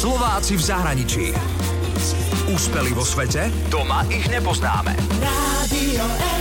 Slováci v zahraničí. Úspeli vo svete? Doma ich nepoznáme. Express.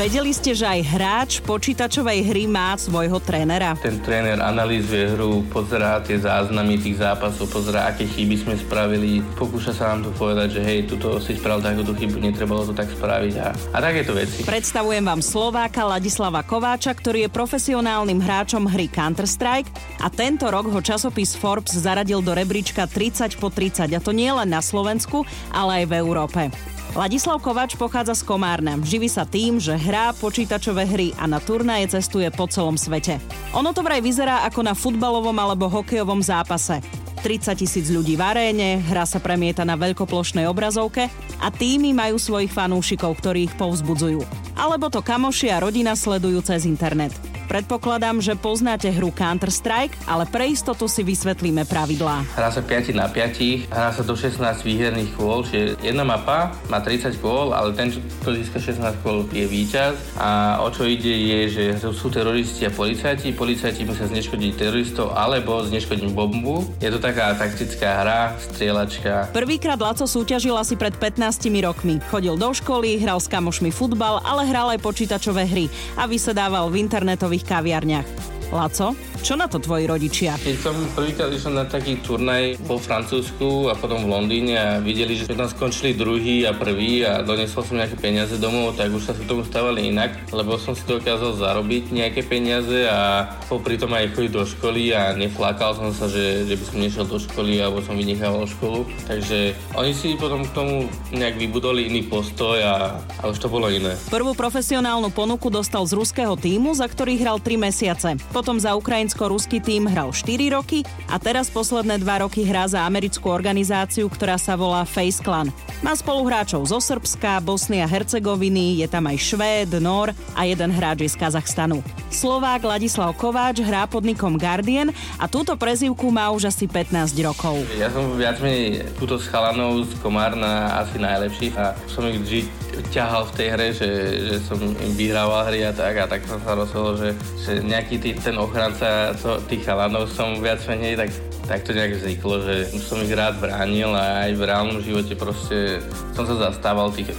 Vedeli ste, že aj hráč počítačovej hry má svojho trénera? Ten tréner analýzuje hru, pozerá tie záznamy tých zápasov, pozerá, aké chyby sme spravili, pokúša sa nám tu povedať, že hej, tuto si spravil takúto chybu, netrebalo to tak spraviť a, a takéto veci. Predstavujem vám Slováka Ladislava Kováča, ktorý je profesionálnym hráčom hry Counter-Strike a tento rok ho časopis Forbes zaradil do rebríčka 30 po 30 a to nie len na Slovensku, ale aj v Európe. Ladislav Kovač pochádza z Komárna. Živí sa tým, že hrá počítačové hry a na turnaje cestuje po celom svete. Ono to vraj vyzerá ako na futbalovom alebo hokejovom zápase. 30 tisíc ľudí v aréne, hra sa premieta na veľkoplošnej obrazovke a týmy majú svojich fanúšikov, ktorí ich povzbudzujú. Alebo to kamoši a rodina sledujú cez internet. Predpokladám, že poznáte hru Counter-Strike, ale pre istotu si vysvetlíme pravidlá. Hrá sa 5 na 5, hrá sa do 16 výherných kôl, čiže jedna mapa má 30 kôl, ale ten, kto získa 16 kôl, je víťaz. A o čo ide je, že sú teroristi a policajti. Policajti musia zneškodiť teroristov alebo zneškodiť bombu. Je to taká taktická hra, strieľačka. Prvýkrát Laco súťažil asi pred 15 rokmi. Chodil do školy, hral s kamošmi futbal, ale hral aj počítačové hry a vysedával v internetových kaviarniach. Laco, čo na to tvoji rodičia? Keď som prvýkrát išiel na taký turnaj po Francúzsku a potom v Londýne a videli, že tam skončili druhý a prvý a donesol som nejaké peniaze domov, tak už sa si tomu stávali inak, lebo som si dokázal zarobiť nejaké peniaze a popri tom aj chodiť do školy a neflákal som sa, že, že by som nešiel do školy alebo som vynechával školu. Takže oni si potom k tomu nejak vybudoli iný postoj a, a už to bolo iné. Prvú profesionálnu ponuku dostal z ruského týmu, za ktorý hral 3 mesiace. Potom za ukrajinsko-ruský tým hral 4 roky a teraz posledné 2 roky hrá za americkú organizáciu, ktorá sa volá Face Clan. Má spoluhráčov zo Srbska, Bosny a Hercegoviny, je tam aj Švéd, Nor a jeden hráč je z Kazachstanu. Slovák Ladislav Kováč hrá pod nikom Guardian a túto prezivku má už asi 15 rokov. Ja som viac menej túto s chalanou z Komárna asi najlepší a som ich vždy ťahal v tej hre, že, že som im vyhrával hry a tak a tak som sa rozhodol, že, že nejaký tý, ten ochranca to, tých chalanov som viac menej tak tak to nejak vzniklo, že som ich rád bránil a aj v reálnom živote proste som sa zastával tých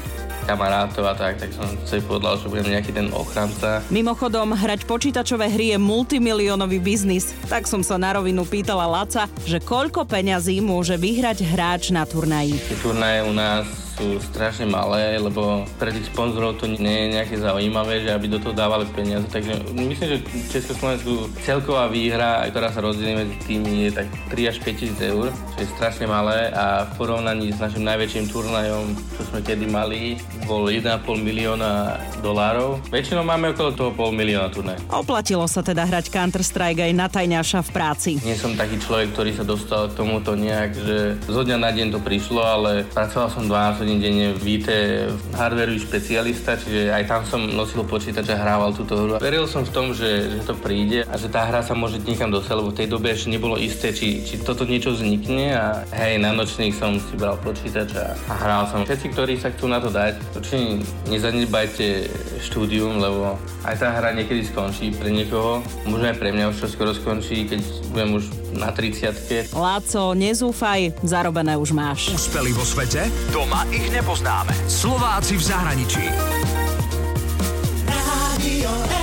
kamarátov a tak, tak som si povedal, že budem nejaký ten ochranca. Mimochodom, hrať počítačové hry je multimiliónový biznis. Tak som sa na rovinu pýtala Laca, že koľko peňazí môže vyhrať hráč na turnaji. Turnaje u nás sú strašne malé, lebo pre tých sponzorov to nie je nejaké zaujímavé, že aby do toho dávali peniaze. Takže myslím, že v Československu celková výhra, ktorá sa rozdelí medzi tými, je tak 3 až 5 tisíc eur, čo je strašne malé a v porovnaní s našim najväčším turnajom, čo sme kedy mali, bol 1,5 milióna dolárov. Väčšinou máme okolo toho pol milióna turnaj. Oplatilo sa teda hrať Counter-Strike aj na tajňaša v práci. Nie som taký človek, ktorý sa dostal k tomuto nejak, že zo dňa na deň to prišlo, ale pracoval som 12 hodín denne v IT hardwareový špecialista, čiže aj tam som nosil počítač a hrával túto hru. Veril som v tom, že, že to príde a že tá hra sa môže niekam dostať, lebo v tej dobe ešte nebolo isté, či, či toto niečo vznikne a hej, na nočných som si bral počítač a, a hral som. Všetci, ktorí sa chcú na to dať, určite nezanedbajte štúdium, lebo aj tá hra niekedy skončí pre niekoho. Možno aj pre mňa už čo skoro skončí, keď budem už na 30 Láco, nezúfaj, zarobené už máš. Úspeli vo svete? Doma ich nepoznáme. Slováci v zahraničí. Radio e.